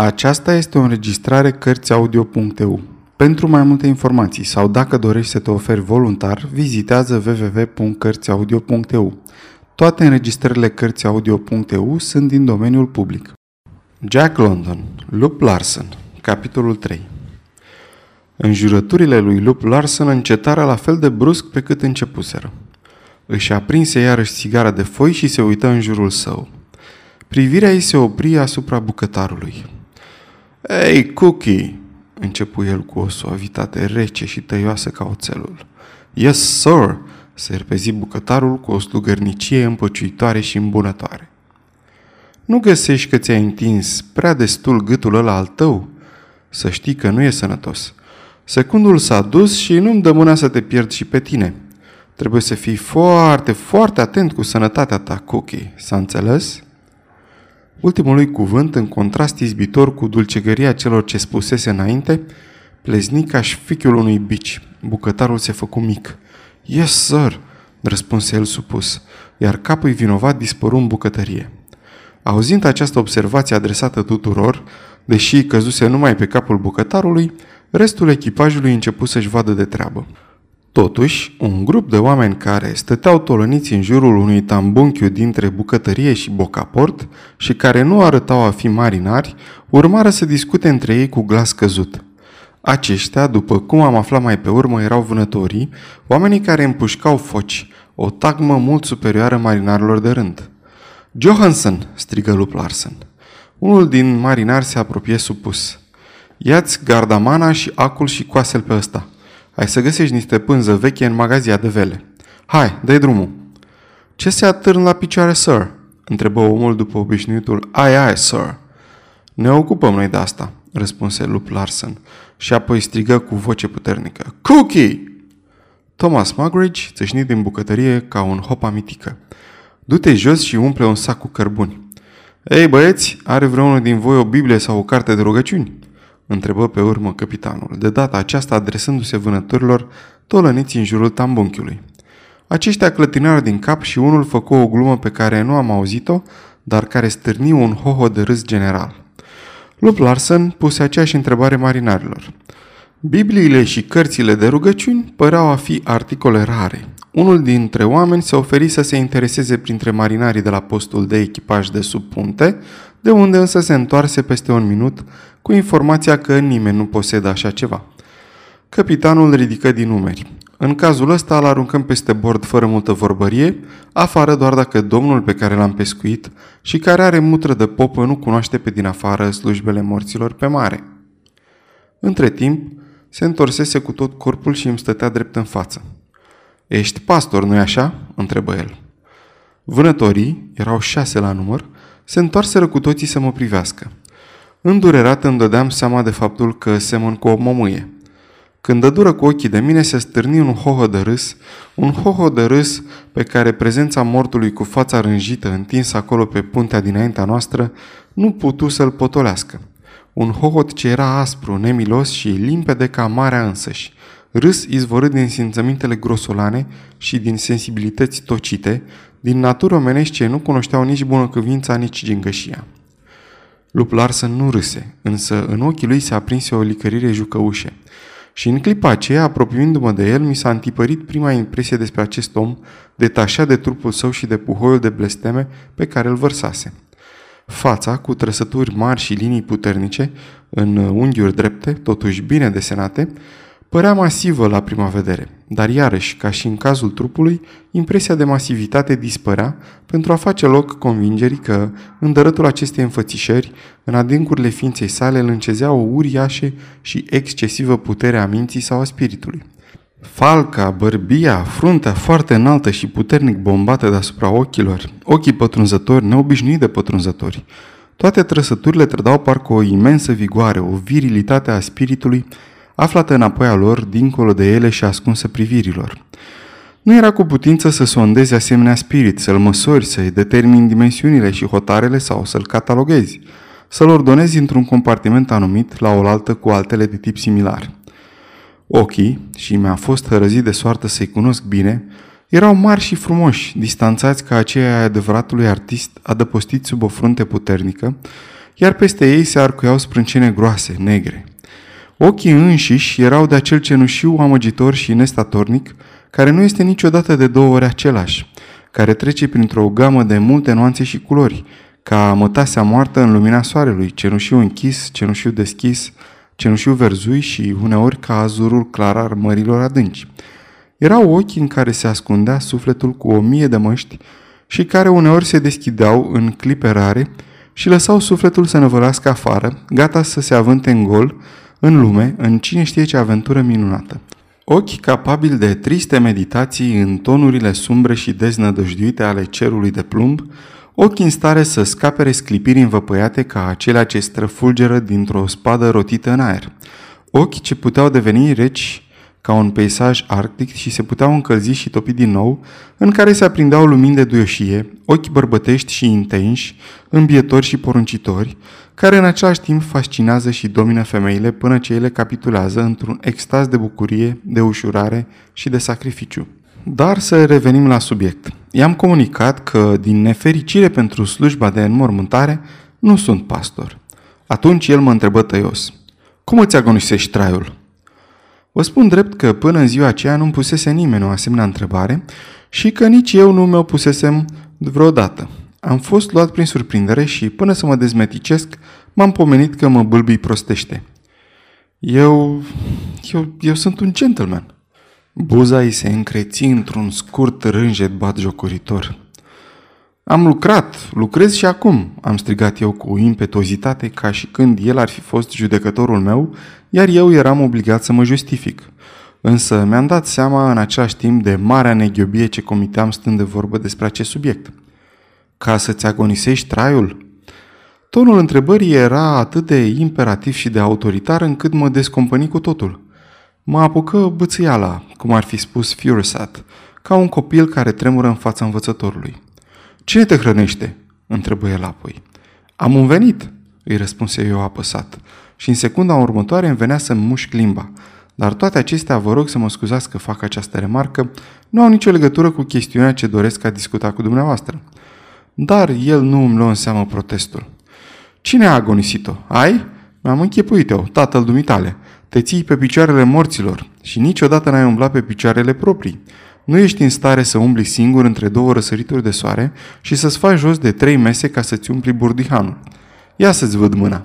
Aceasta este o înregistrare Cărțiaudio.eu. Pentru mai multe informații sau dacă dorești să te oferi voluntar, vizitează www.cărțiaudio.eu. Toate înregistrările Cărțiaudio.eu sunt din domeniul public. Jack London, Lup Larson, capitolul 3 Înjurăturile lui Lup Larson încetară la fel de brusc pe cât începuseră. Își aprinse iarăși țigara de foi și se uită în jurul său. Privirea ei se opri asupra bucătarului. Ei, Cookie!" începu el cu o suavitate rece și tăioasă ca oțelul. Yes, sir!" se repezi bucătarul cu o slugărnicie împăciuitoare și îmbunătoare. Nu găsești că ți-ai întins prea destul gâtul ăla al tău? Să știi că nu e sănătos. Secundul s-a dus și nu-mi dă mâna să te pierd și pe tine. Trebuie să fii foarte, foarte atent cu sănătatea ta, Cookie. S-a înțeles?" Ultimului cuvânt, în contrast izbitor cu dulcegăria celor ce spusese înainte, plezni ca și fichiul unui bici. Bucătarul se făcu mic. Yes, sir, răspunse el supus, iar capul vinovat dispăru în bucătărie. Auzind această observație adresată tuturor, deși căzuse numai pe capul bucătarului, restul echipajului începu să-și vadă de treabă. Totuși, un grup de oameni care stăteau tolăniți în jurul unui tambunchiu dintre bucătărie și bocaport și care nu arătau a fi marinari, urmară să discute între ei cu glas căzut. Aceștia, după cum am aflat mai pe urmă, erau vânătorii, oamenii care împușcau foci, o tagmă mult superioară marinarilor de rând. Johansson!" strigă Lup Larsen. Unul din marinari se apropie supus. Ia-ți gardamana și acul și coasel pe ăsta." Ai să găsești niște pânză veche în magazia de vele. Hai, dă drumul. Ce se atârn la picioare, sir? întrebă omul după obișnuitul ai, ai, sir. Ne ocupăm noi de asta, răspunse Lup Larsen și apoi strigă cu voce puternică. Cookie! Thomas Mugridge țâșni din bucătărie ca un hop amitică. Du-te jos și umple un sac cu cărbuni. Ei, băieți, are vreunul din voi o Biblie sau o carte de rugăciuni? Întrebă pe urmă capitanul, de data aceasta adresându-se vânătorilor tolăniți în jurul tambunchiului. Aceștia clătinară din cap și unul făcu o glumă pe care nu am auzit-o, dar care stârni un hoho de râs general. Lup Larsen puse aceeași întrebare marinarilor. Bibliile și cărțile de rugăciuni păreau a fi articole rare. Unul dintre oameni se oferi să se intereseze printre marinarii de la postul de echipaj de sub punte, de unde însă se întoarse peste un minut cu informația că nimeni nu posedă așa ceva. Capitanul ridică din numeri. În cazul ăsta îl aruncăm peste bord fără multă vorbărie, afară doar dacă domnul pe care l-am pescuit și care are mutră de popă nu cunoaște pe din afară slujbele morților pe mare. Între timp, se întorsese cu tot corpul și îmi stătea drept în față. Ești pastor, nu-i așa?" întrebă el. Vânătorii, erau șase la număr, se întoarseră cu toții să mă privească. Îndurerat îmi dădeam seama de faptul că semăn cu o mămâie. Când dădură cu ochii de mine, se stârni un hoho de râs, un hoho de râs pe care prezența mortului cu fața rânjită întinsă acolo pe puntea dinaintea noastră nu putu să-l potolească. Un hohot ce era aspru, nemilos și limpede ca marea însăși. Râs izvorât din simțămintele grosolane și din sensibilități tocite, din natură omenești ce nu cunoșteau nici bunăcăvința, nici gingășia. Lup Larsen nu râse, însă în ochii lui se aprinse o licărire jucăușe. Și în clipa aceea, apropiindu-mă de el, mi s-a întipărit prima impresie despre acest om, detașat de trupul său și de puhoiul de blesteme pe care îl vărsase. Fața, cu trăsături mari și linii puternice, în unghiuri drepte, totuși bine desenate, Părea masivă la prima vedere, dar iarăși, ca și în cazul trupului, impresia de masivitate dispărea pentru a face loc convingerii că, în dărătul acestei înfățișări, în adâncurile ființei sale îl încezea o uriașă și excesivă putere a minții sau a spiritului. Falca, bărbia, fruntea foarte înaltă și puternic bombată deasupra ochilor, ochii pătrunzători, neobișnuit de pătrunzători. Toate trăsăturile trădau parcă o imensă vigoare, o virilitate a spiritului aflată înapoi a lor, dincolo de ele și ascunsă privirilor. Nu era cu putință să sondezi asemenea spirit, să-l măsori, să-i determini dimensiunile și hotarele sau să-l catalogezi, să-l ordonezi într-un compartiment anumit la oaltă cu altele de tip similar. Ochii, și mi-a fost hărăzit de soartă să-i cunosc bine, erau mari și frumoși, distanțați ca aceia ai adevăratului artist adăpostit sub o frunte puternică, iar peste ei se arcuiau sprâncene groase, negre. Ochii înșiși erau de acel cenușiu amăgitor și nestatornic, care nu este niciodată de două ori același, care trece printr-o gamă de multe nuanțe și culori, ca mătasea moartă în lumina soarelui, cenușiu închis, cenușiu deschis, cenușiu verzui și uneori ca azurul clar al mărilor adânci. Erau ochi în care se ascundea sufletul cu o mie de măști și care uneori se deschideau în clipe rare și lăsau sufletul să năvălească afară, gata să se avânte în gol, în lume, în cine știe ce aventură minunată. Ochi capabili de triste meditații în tonurile sumbre și deznădăjduite ale cerului de plumb, ochi în stare să scapere sclipiri învăpăiate ca acelea ce străfulgeră dintr-o spadă rotită în aer. Ochi ce puteau deveni reci ca un peisaj arctic și se puteau încălzi și topi din nou, în care se aprindeau lumini de duioșie, ochi bărbătești și intenși, îmbietori și poruncitori, care în același timp fascinează și domină femeile până ce ele capitulează într-un extaz de bucurie, de ușurare și de sacrificiu. Dar să revenim la subiect. I-am comunicat că, din nefericire pentru slujba de înmormântare, nu sunt pastor. Atunci el mă întrebă tăios. Cum îți agonisești traiul? Vă spun drept că până în ziua aceea nu-mi pusese nimeni o asemenea întrebare și că nici eu nu mi-o pusesem vreodată. Am fost luat prin surprindere și, până să mă dezmeticesc, m-am pomenit că mă bâlbii prostește. Eu, eu, eu sunt un gentleman. Buza îi se încreți într-un scurt rânjet batjocoritor. Am lucrat, lucrez și acum, am strigat eu cu impetozitate ca și când el ar fi fost judecătorul meu, iar eu eram obligat să mă justific. Însă mi-am dat seama în același timp de marea neghiobie ce comiteam stând de vorbă despre acest subiect. Ca să-ți agonisești traiul? Tonul întrebării era atât de imperativ și de autoritar încât mă descompăni cu totul. Mă apucă bățâiala, cum ar fi spus Furysat, ca un copil care tremură în fața învățătorului. Cine te hrănește?" întrebă el apoi. Am un venit, îi răspunse eu apăsat, și în secunda următoare îmi venea să-mi mușc limba. Dar toate acestea, vă rog să mă scuzați că fac această remarcă, nu au nicio legătură cu chestiunea ce doresc a discuta cu dumneavoastră. Dar el nu îmi luă în seamă protestul. Cine a agonisit-o? Ai? Mi-am închipuit-o, tatăl dumitale. Te ții pe picioarele morților și niciodată n-ai umblat pe picioarele proprii. Nu ești în stare să umbli singur între două răsărituri de soare și să-ți faci jos de trei mese ca să-ți umpli burdihanul. Ia să-ți văd mâna.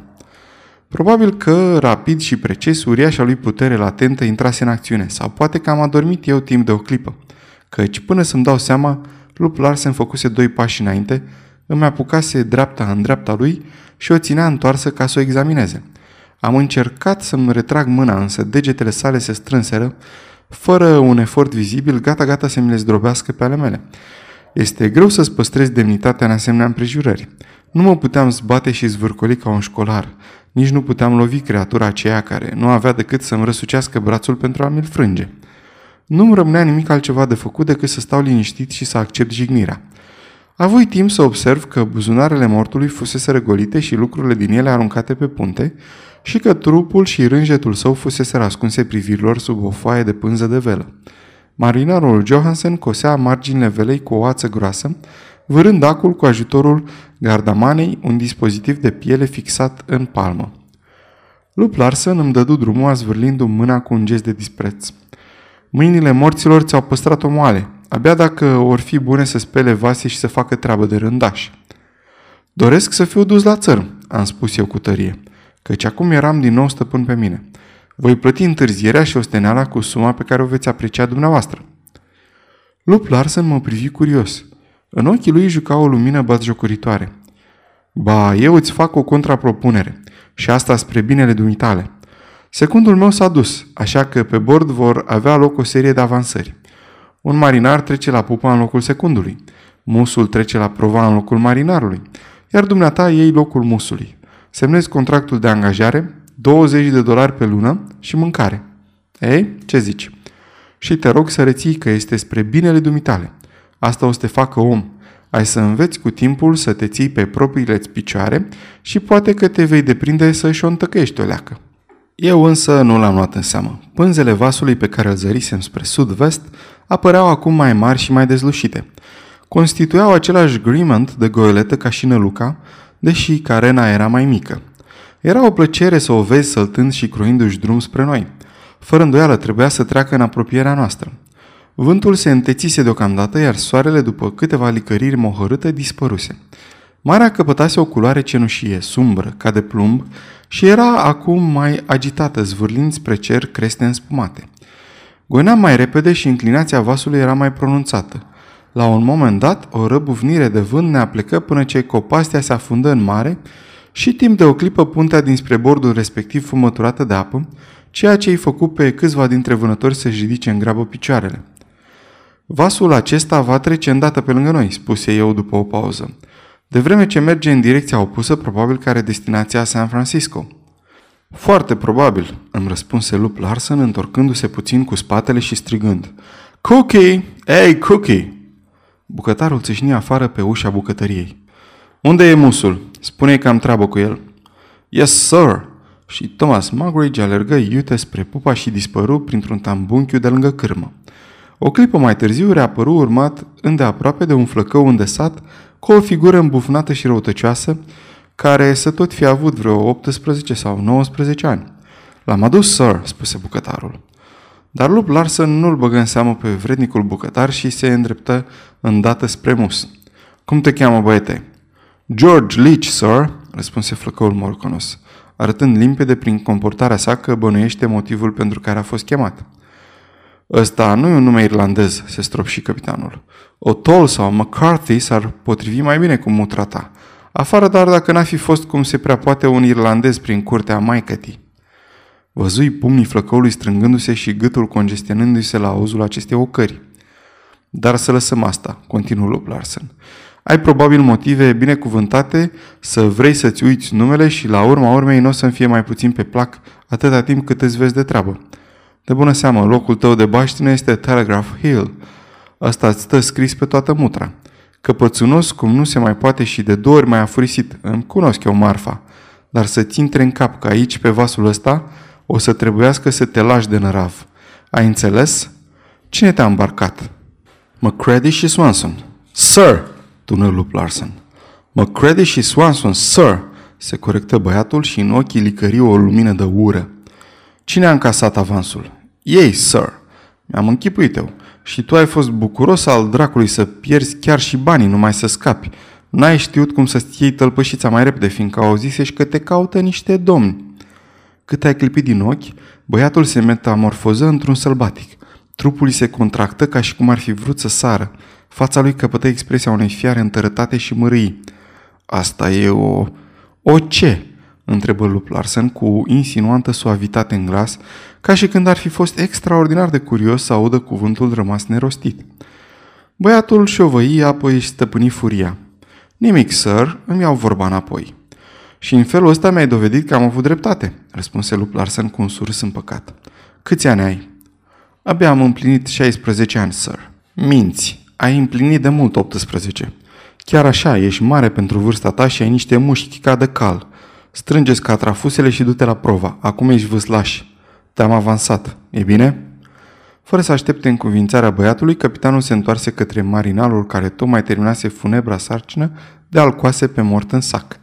Probabil că, rapid și precis, uriașa lui putere latentă intrase în acțiune, sau poate că am adormit eu timp de o clipă, căci până să-mi dau seama, lup Larsen făcuse doi pași înainte, îmi apucase dreapta în dreapta lui și o ținea întoarsă ca să o examineze. Am încercat să-mi retrag mâna, însă degetele sale se strânseră fără un efort vizibil, gata-gata să mi le zdrobească pe ale mele. Este greu să-ți păstrezi demnitatea în asemenea împrejurări. Nu mă puteam zbate și zvârcoli ca un școlar. Nici nu puteam lovi creatura aceea care nu avea decât să-mi răsucească brațul pentru a mi-l frânge. Nu-mi rămânea nimic altceva de făcut decât să stau liniștit și să accept jignirea. Avui timp să observ că buzunarele mortului fusese regolite și lucrurile din ele aruncate pe punte și că trupul și rânjetul său fusese ascunse privirilor sub o foaie de pânză de velă. Marinarul Johansen cosea marginile velei cu o ață groasă, vârând acul cu ajutorul gardamanei, un dispozitiv de piele fixat în palmă. Lup Larsen îmi dădu drumul azvârlindu-mi mâna cu un gest de dispreț. Mâinile morților ți-au păstrat-o moale, abia dacă or fi bune să spele vase și să facă treabă de rândaș. Doresc să fiu dus la țărm, am spus eu cu tărie căci acum eram din nou stăpân pe mine. Voi plăti întârzierea și osteneala cu suma pe care o veți aprecia dumneavoastră. Lup Larsen mă privi curios. În ochii lui juca o lumină batjocuritoare. Ba, eu îți fac o contrapropunere și asta spre binele dumitale. Secundul meu s-a dus, așa că pe bord vor avea loc o serie de avansări. Un marinar trece la pupa în locul secundului. Musul trece la prova în locul marinarului, iar dumneata iei locul musului semnezi contractul de angajare, 20 de dolari pe lună și mâncare. Ei, ce zici? Și te rog să reții că este spre binele dumitale. Asta o să te facă om. Ai să înveți cu timpul să te ții pe propriile picioare și poate că te vei deprinde să-și o întăcăiești o leacă. Eu însă nu l-am luat în seamă. Pânzele vasului pe care îl zărisem spre sud-vest apăreau acum mai mari și mai dezlușite. Constituiau același agreement de goeletă ca și năluca, deși carena era mai mică. Era o plăcere să o vezi săltând și croindu-și drum spre noi. Fără îndoială trebuia să treacă în apropierea noastră. Vântul se întețise deocamdată, iar soarele, după câteva licăriri mohărâte, dispăruse. Marea căpătase o culoare cenușie, sumbră, ca de plumb, și era acum mai agitată, zvârlind spre cer creste înspumate. Goneam mai repede și inclinația vasului era mai pronunțată. La un moment dat, o răbuvnire de vânt ne aplecă până ce copastea se afundă în mare și timp de o clipă puntea dinspre bordul respectiv fumăturată de apă, ceea ce îi făcut pe câțiva dintre vânători să-și ridice în grabă picioarele. Vasul acesta va trece îndată pe lângă noi, spuse eu după o pauză. De vreme ce merge în direcția opusă, probabil că are destinația San Francisco. Foarte probabil, îmi răspunse Lup Larsen, întorcându-se puțin cu spatele și strigând. Cookie! Hey, Cookie! Bucătarul țâșni afară pe ușa bucătăriei. Unde e musul? Spune-i că am treabă cu el. Yes, sir! Și Thomas Mugridge alergă iute spre pupa și dispăru printr-un tambunchiu de lângă cârmă. O clipă mai târziu reapăru urmat îndeaproape de un flăcău îndesat cu o figură îmbufnată și răutăcioasă, care să tot fi avut vreo 18 sau 19 ani. L-am adus, sir, spuse bucătarul. Dar lup Larsen nu-l băgă în seamă pe vrednicul bucătar și se îndreptă îndată spre mus. Cum te cheamă, băiete?" George Leach, sir," răspunse flăcăul morconos, arătând limpede prin comportarea sa că bănuiește motivul pentru care a fost chemat. Ăsta nu e un nume irlandez, se stropși capitanul. O'Toole sau McCarthy s-ar potrivi mai bine cu mutra ta. Afară dar dacă n-a fi fost cum se prea poate un irlandez prin curtea maicătii. Văzui pumnii flăcăului strângându-se și gâtul congestionându-se la auzul acestei ocări. Dar să lăsăm asta, continuă Lup Larsen. Ai probabil motive binecuvântate să vrei să-ți uiți numele și la urma urmei nu o să-mi fie mai puțin pe plac atâta timp cât îți vezi de treabă. De bună seamă, locul tău de baștină este Telegraph Hill. Asta îți stă scris pe toată mutra. Căpățunos cum nu se mai poate și de două ori mai afurisit. Îmi cunosc eu marfa. Dar să-ți intre în cap că aici, pe vasul ăsta, o să trebuiască să te lași de nărav. Ai înțeles? Cine te-a îmbarcat? McCready și Swanson. Sir! tună Lup Larsen. McCready și Swanson, sir! Se corectă băiatul și în ochii licări o lumină de ură. Cine a încasat avansul? Ei, sir. Mi-am închipuit eu. Și tu ai fost bucuros al dracului să pierzi chiar și banii numai să scapi. N-ai știut cum să-ți iei tălpășița mai repede, fiindcă auzisești că te caută niște domni. Cât ai clipit din ochi, băiatul se metamorfoză într-un sălbatic. Trupul îi se contractă ca și cum ar fi vrut să sară. Fața lui căpătă expresia unei fiare întărătate și mărâi. Asta e o... O ce? întrebă Lup Larsen cu insinuantă suavitate în glas, ca și când ar fi fost extraordinar de curios să audă cuvântul rămas nerostit. Băiatul șovăi, apoi își stăpâni furia. Nimic, sir, îmi iau vorba înapoi. Și în felul ăsta mi-ai dovedit că am avut dreptate, răspunse Lup Larsen cu un surâs împăcat. Câți ani ai? Abia am împlinit 16 ani, sir. Minți, ai împlinit de mult 18. Chiar așa, ești mare pentru vârsta ta și ai niște mușchi ca de cal. Strângeți catrafusele și du-te la prova. Acum ești vâslaș. Te-am avansat. E bine? Fără să aștepte încuvințarea băiatului, capitanul se întoarse către marinalul care tocmai terminase funebra sarcină de a-l coase pe mort în sac.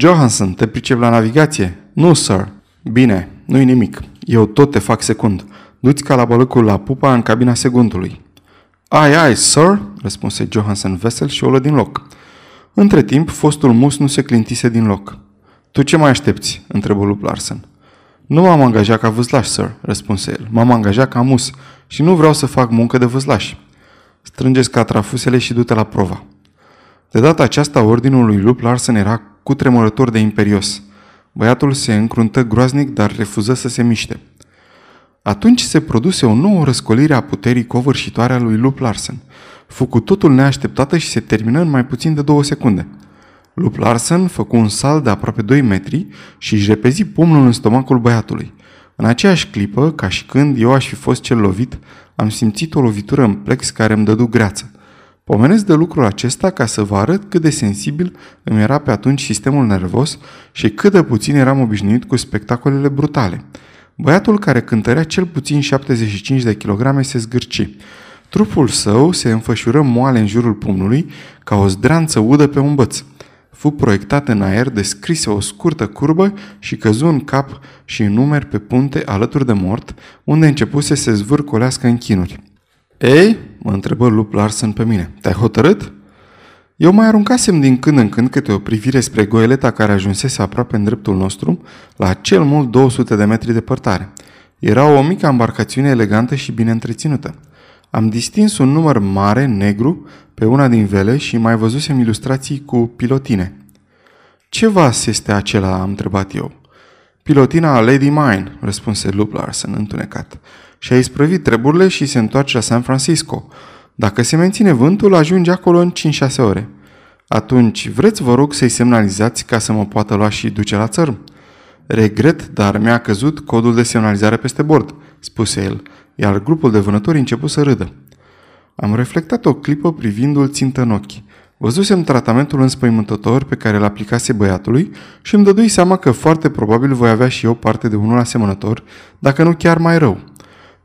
Johansson, te pricep la navigație? Nu, sir. Bine, nu-i nimic. Eu tot te fac secund. Du-ți calabălăcul la pupa în cabina secundului. Ai, ai, sir, răspunse Johansson vesel și o lă din loc. Între timp, fostul mus nu se clintise din loc. Tu ce mai aștepți?" întrebă lui Larsen. Nu m-am angajat ca vâslaș, sir," răspunse el. M-am angajat ca mus și nu vreau să fac muncă de vâslaș. Strângeți catrafusele și du-te la prova. De data aceasta, ordinul lui Lup Larsen era cu tremurător de imperios. Băiatul se încruntă groaznic, dar refuză să se miște. Atunci se produse o nouă răscolire a puterii covârșitoare a lui Lup Larsen. Fu cu totul neașteptată și se termină în mai puțin de două secunde. Lup Larsen făcu un sal de aproape 2 metri și își repezi pumnul în stomacul băiatului. În aceeași clipă, ca și când eu aș fi fost cel lovit, am simțit o lovitură în plex care îmi dădu greață. Pomenesc de lucrul acesta ca să vă arăt cât de sensibil îmi era pe atunci sistemul nervos și cât de puțin eram obișnuit cu spectacolele brutale. Băiatul care cântărea cel puțin 75 de kilograme se zgârci. Trupul său se înfășură moale în jurul pumnului ca o zdreanță udă pe un băț. fu proiectat în aer, descrise o scurtă curbă și căzu în cap și în numeri pe punte alături de mort, unde începuse să se zvârcolească în chinuri. Ei, mă întrebă Lup Larsen pe mine, te-ai hotărât? Eu mai aruncasem din când în când câte o privire spre goeleta care ajunsese aproape în dreptul nostru, la cel mult 200 de metri departare. Era o mică embarcațiune elegantă și bine întreținută. Am distins un număr mare, negru, pe una din vele și mai văzusem ilustrații cu pilotine. Ce vas este acela?" am întrebat eu. Pilotina Lady Mine, răspunse Lup Larsen, întunecat. Și a isprăvit treburile și se întoarce la San Francisco. Dacă se menține vântul, ajunge acolo în 5-6 ore. Atunci, vreți vă rog să-i semnalizați ca să mă poată lua și duce la țărm? Regret, dar mi-a căzut codul de semnalizare peste bord, spuse el, iar grupul de vânători început să râdă. Am reflectat o clipă privindu-l țintă în ochi. Văzusem tratamentul înspăimântător pe care îl aplicase băiatului și îmi dădui seama că foarte probabil voi avea și eu parte de unul asemănător, dacă nu chiar mai rău.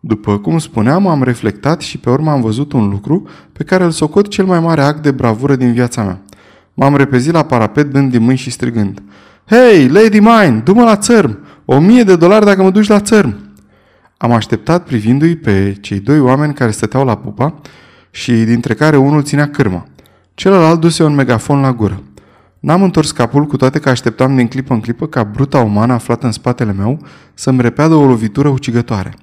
După cum spuneam, am reflectat și pe urmă am văzut un lucru pe care îl socot cel mai mare act de bravură din viața mea. M-am repezit la parapet dând din mâini și strigând. Hei, Lady Mine, du-mă la țărm! O mie de dolari dacă mă duci la țărm! Am așteptat privindu-i pe cei doi oameni care stăteau la pupa și dintre care unul ținea cârma. Celălalt duse un megafon la gură. N-am întors capul cu toate că așteptam din clipă în clipă ca bruta umană aflată în spatele meu să-mi repeadă o lovitură ucigătoare.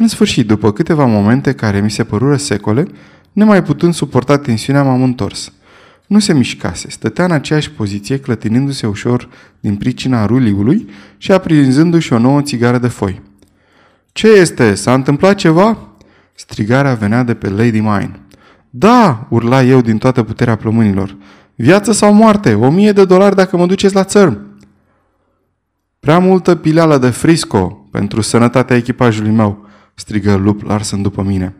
În sfârșit, după câteva momente care mi se părură secole, nemai putând suporta tensiunea, m-am întors. Nu se mișcase, stătea în aceeași poziție, clătinindu-se ușor din pricina ruliului și aprinzându-și o nouă țigară de foi. Ce este? S-a întâmplat ceva?" Strigarea venea de pe Lady Mine. Da!" urla eu din toată puterea plămânilor. Viață sau moarte? O mie de dolari dacă mă duceți la țărm!" Prea multă pileală de frisco pentru sănătatea echipajului meu, strigă Lup Larsen după mine.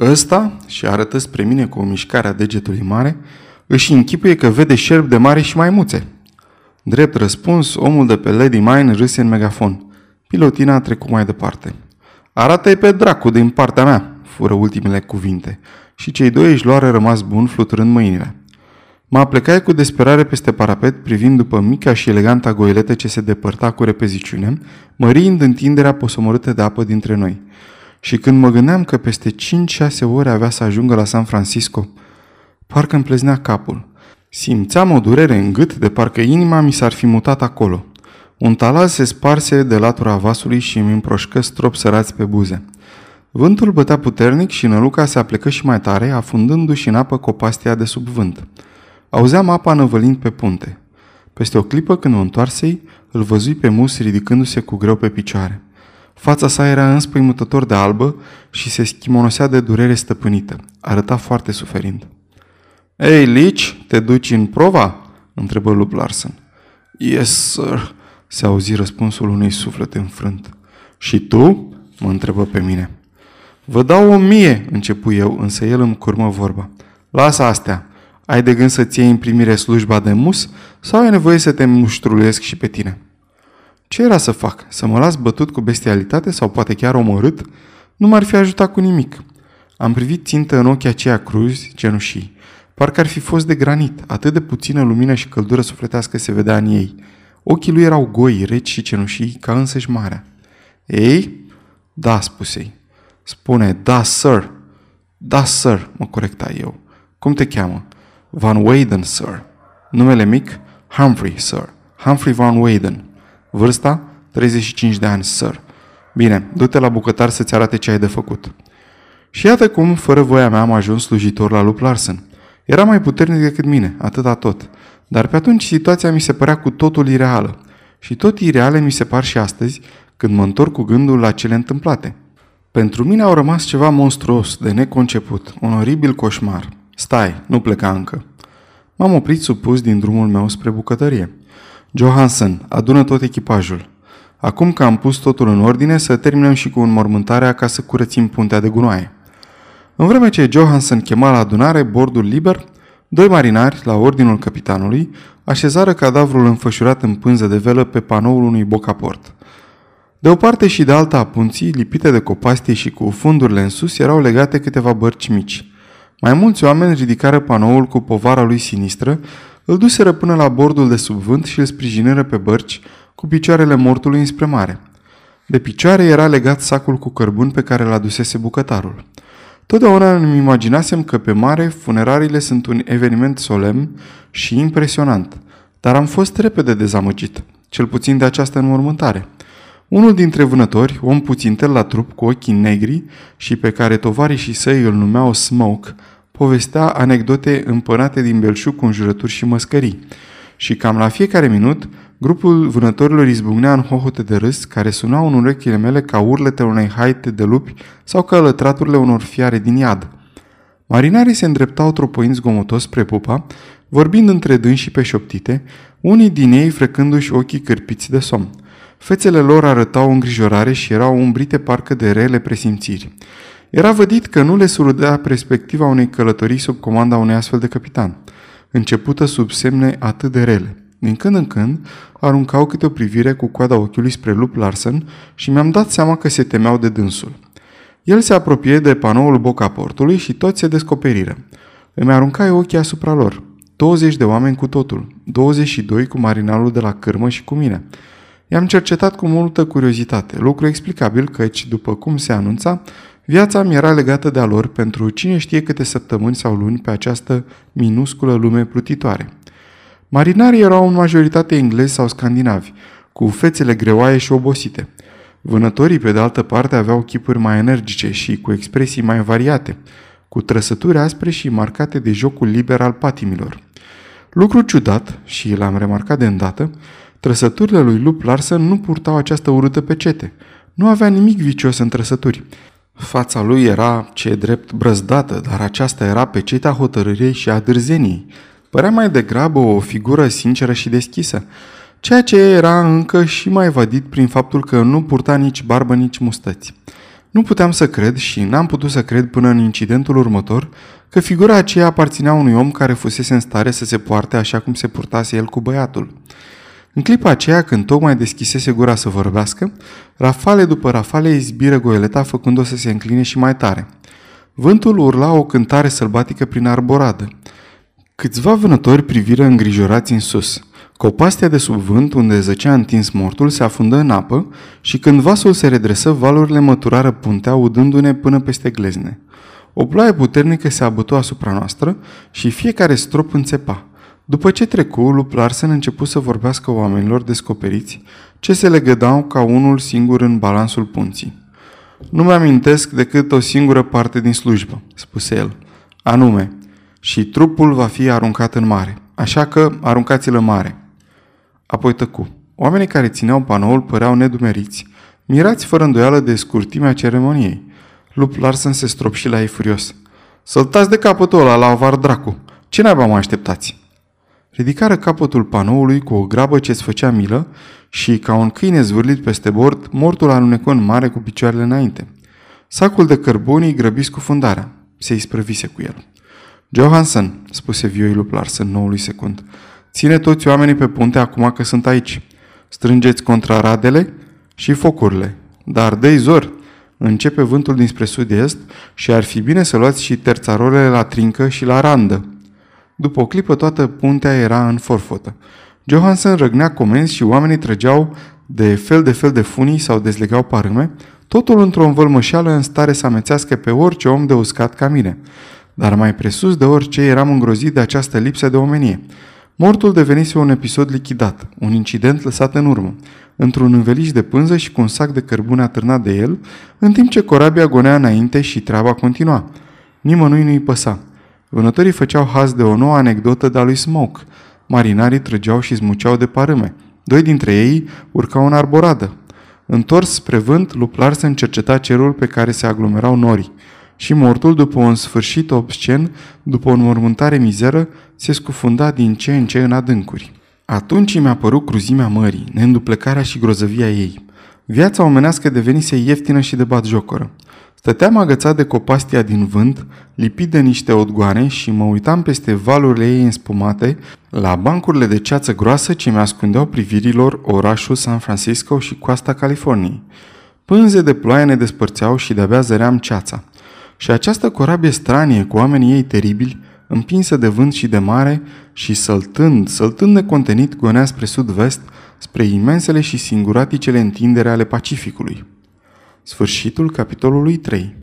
Ăsta, și arătă spre mine cu o mișcare a degetului mare, își închipuie că vede șerp de mare și maimuțe. Drept răspuns, omul de pe Lady Mine râse în megafon. Pilotina a trecut mai departe. Arată-i pe dracu din partea mea, fură ultimele cuvinte. Și cei doi își luară rămas bun fluturând mâinile. Mă aplecai cu desperare peste parapet, privind după mica și eleganta goiletă ce se depărta cu repeziciune, mărind întinderea posomorâtă de apă dintre noi. Și când mă gândeam că peste 5-6 ore avea să ajungă la San Francisco, parcă îmi pleznea capul. Simțeam o durere în gât de parcă inima mi s-ar fi mutat acolo. Un talaz se sparse de latura vasului și îmi împroșcă strop sărați pe buze. Vântul bătea puternic și năluca se aplecă și mai tare, afundându-și în apă copastia de sub vânt. Auzeam apa năvălind pe punte. Peste o clipă, când o întoarsei, îl văzui pe mus ridicându-se cu greu pe picioare. Fața sa era înspăimântător de albă și se schimonosea de durere stăpânită. Arăta foarte suferind. Ei, Lici, te duci în prova?" întrebă Lup Larsen. Yes, sir," se auzi răspunsul unui suflet înfrânt. Și tu?" mă întrebă pe mine. Vă dau o mie, începu eu, însă el îmi curmă vorba. Lasă astea. Ai de gând să-ți iei în primire slujba de mus sau ai nevoie să te muștruluiesc și pe tine? Ce era să fac? Să mă las bătut cu bestialitate sau poate chiar omorât? Nu m-ar fi ajutat cu nimic. Am privit țintă în ochii aceia cruzi, cenușii. Parcă ar fi fost de granit, atât de puțină lumină și căldură sufletească se vedea în ei. Ochii lui erau goi, reci și cenușii, ca însăși marea. Ei? Da, spusei. Spune, da, sir. Da, sir, mă corecta eu. Cum te cheamă? Van Weyden, sir. Numele mic? Humphrey, sir. Humphrey Van Weyden. Vârsta? 35 de ani, sir. Bine, du-te la bucătar să-ți arate ce ai de făcut. Și iată cum, fără voia mea, am ajuns slujitor la Lup Larsen. Era mai puternic decât mine, atâta tot. Dar pe atunci situația mi se părea cu totul ireală. Și tot ireale mi se par și astăzi, când mă întorc cu gândul la cele întâmplate. Pentru mine au rămas ceva monstruos, de neconceput, un oribil coșmar. Stai, nu pleca încă. M-am oprit supus din drumul meu spre bucătărie. Johansen, adună tot echipajul. Acum că am pus totul în ordine, să terminăm și cu înmormântarea ca să curățim puntea de gunoaie. În vreme ce Johansen chema la adunare bordul liber, doi marinari, la ordinul capitanului, așezară cadavrul înfășurat în pânză de velă pe panoul unui bocaport. De o parte și de alta a punții, lipite de copastie și cu fundurile în sus, erau legate câteva bărci mici. Mai mulți oameni ridicară panoul cu povara lui sinistră, Îl duseră până la bordul de sub vânt și îl sprijiniră pe bărci cu picioarele mortului înspre mare. De picioare era legat sacul cu cărbun pe care l adusese bucătarul. Totdeauna îmi imaginasem că pe mare funerariile sunt un eveniment solemn și impresionant, dar am fost repede dezamăgit, cel puțin de această înmormântare. Unul dintre vânători, om puțin tel la trup cu ochii negri și pe care tovarii săi îl numeau Smoke, povestea anecdote împănate din belșug cu înjurături și măscării. Și cam la fiecare minut, grupul vânătorilor izbucnea în hohote de râs care sunau în urechile mele ca urletele unei haite de lupi sau ca lătraturile unor fiare din iad. Marinarii se îndreptau tropăind zgomotos spre pupa, vorbind între dânsi pe șoptite, unii din ei frecându-și ochii cârpiți de somn. Fețele lor arătau îngrijorare și erau umbrite parcă de rele presimțiri. Era vădit că nu le surudea perspectiva unei călătorii sub comanda unui astfel de capitan, începută sub semne atât de rele. Din când în când, aruncau câte o privire cu coada ochiului spre Lup Larsen și mi-am dat seama că se temeau de dânsul. El se apropie de panoul boca portului și toți se descoperiră. Îmi aruncai ochii asupra lor. 20 de oameni cu totul, 22 cu marinalul de la cârmă și cu mine. I-am cercetat cu multă curiozitate, lucru explicabil căci, după cum se anunța, viața mi era legată de-a lor pentru cine știe câte săptămâni sau luni pe această minusculă lume plutitoare. Marinarii erau în majoritate englezi sau scandinavi, cu fețele greoaie și obosite. Vânătorii, pe de altă parte, aveau chipuri mai energice și cu expresii mai variate, cu trăsături aspre și marcate de jocul liber al patimilor. Lucru ciudat, și l-am remarcat de îndată, trăsăturile lui Lup Larsen nu purtau această urâtă pecete. Nu avea nimic vicios în trăsături. Fața lui era, ce drept, brăzdată, dar aceasta era pecetea hotărâriei și a dârzeniei. Părea mai degrabă o figură sinceră și deschisă, ceea ce era încă și mai vadit prin faptul că nu purta nici barbă, nici mustăți. Nu puteam să cred și n-am putut să cred până în incidentul următor că figura aceea aparținea unui om care fusese în stare să se poarte așa cum se purtase el cu băiatul. În clipa aceea, când tocmai deschisese gura să vorbească, rafale după rafale izbiră goeleta făcând-o să se încline și mai tare. Vântul urla o cântare sălbatică prin arboradă. Câțiva vânători priviră îngrijorați în sus. Copastea de sub vânt, unde zăcea întins mortul, se afundă în apă și când vasul se redresă, valurile măturară puntea, udându-ne până peste glezne. O ploaie puternică se abătu asupra noastră și fiecare strop înțepa. După ce trecu, lup Larsen început să vorbească oamenilor descoperiți ce se legădau ca unul singur în balansul punții. Nu mi-amintesc decât o singură parte din slujbă, spuse el, anume, și trupul va fi aruncat în mare, așa că aruncați-l în mare. Apoi tăcu. Oamenii care țineau panoul păreau nedumeriți, mirați fără îndoială de scurtimea ceremoniei. Lup Larsen se stropși la ei furios. Săltați de capătul ăla la avar dracu! Ce naiba mă așteptați? Ridicară capătul panoului cu o grabă ce-ți făcea milă și, ca un câine zvârlit peste bord, mortul alunecă în mare cu picioarele înainte. Sacul de cărbunii grăbi scufundarea. Se isprăvise cu el. Johansson, spuse vioi lui Larsen noului secund, ține toți oamenii pe punte acum că sunt aici. Strângeți contra radele și focurile. Dar dă zor, începe vântul dinspre sud-est și ar fi bine să luați și terțarolele la trincă și la randă. După o clipă toată puntea era în forfotă. Johansson răgnea comenzi și oamenii trăgeau de fel de fel de funii sau dezlegau parâme, totul într-o învălmășeală în stare să amețească pe orice om de uscat ca mine. Dar mai presus de orice eram îngrozit de această lipsă de omenie. Mortul devenise un episod lichidat, un incident lăsat în urmă, într-un înveliș de pânză și cu un sac de cărbune atârnat de el, în timp ce corabia gonea înainte și treaba continua. Nimănui nu-i păsa. Vânătorii făceau haz de o nouă anecdotă de-a lui Smoke. Marinarii trăgeau și zmuceau de parâme. Doi dintre ei urcau în arboradă. Întors spre vânt, Luplar se încerceta cerul pe care se aglomerau norii. Și mortul, după un sfârșit obscen, după o înmormântare mizeră, se scufunda din ce în ce în adâncuri. Atunci mi-a părut cruzimea mării, neînduplecarea și grozăvia ei. Viața omenească devenise ieftină și de batjocoră. Stăteam agățat de copastia din vânt, lipit de niște odgoane și mă uitam peste valurile ei înspumate la bancurile de ceață groasă ce mi-ascundeau privirilor orașul San Francisco și coasta Californiei. Pânze de ploaie ne despărțeau și de-abia zăream ceața. Și această corabie stranie cu oamenii ei teribili împinsă de vânt și de mare și săltând, săltând necontenit, gonea spre sud-vest, spre imensele și singuraticele întindere ale Pacificului. Sfârșitul capitolului 3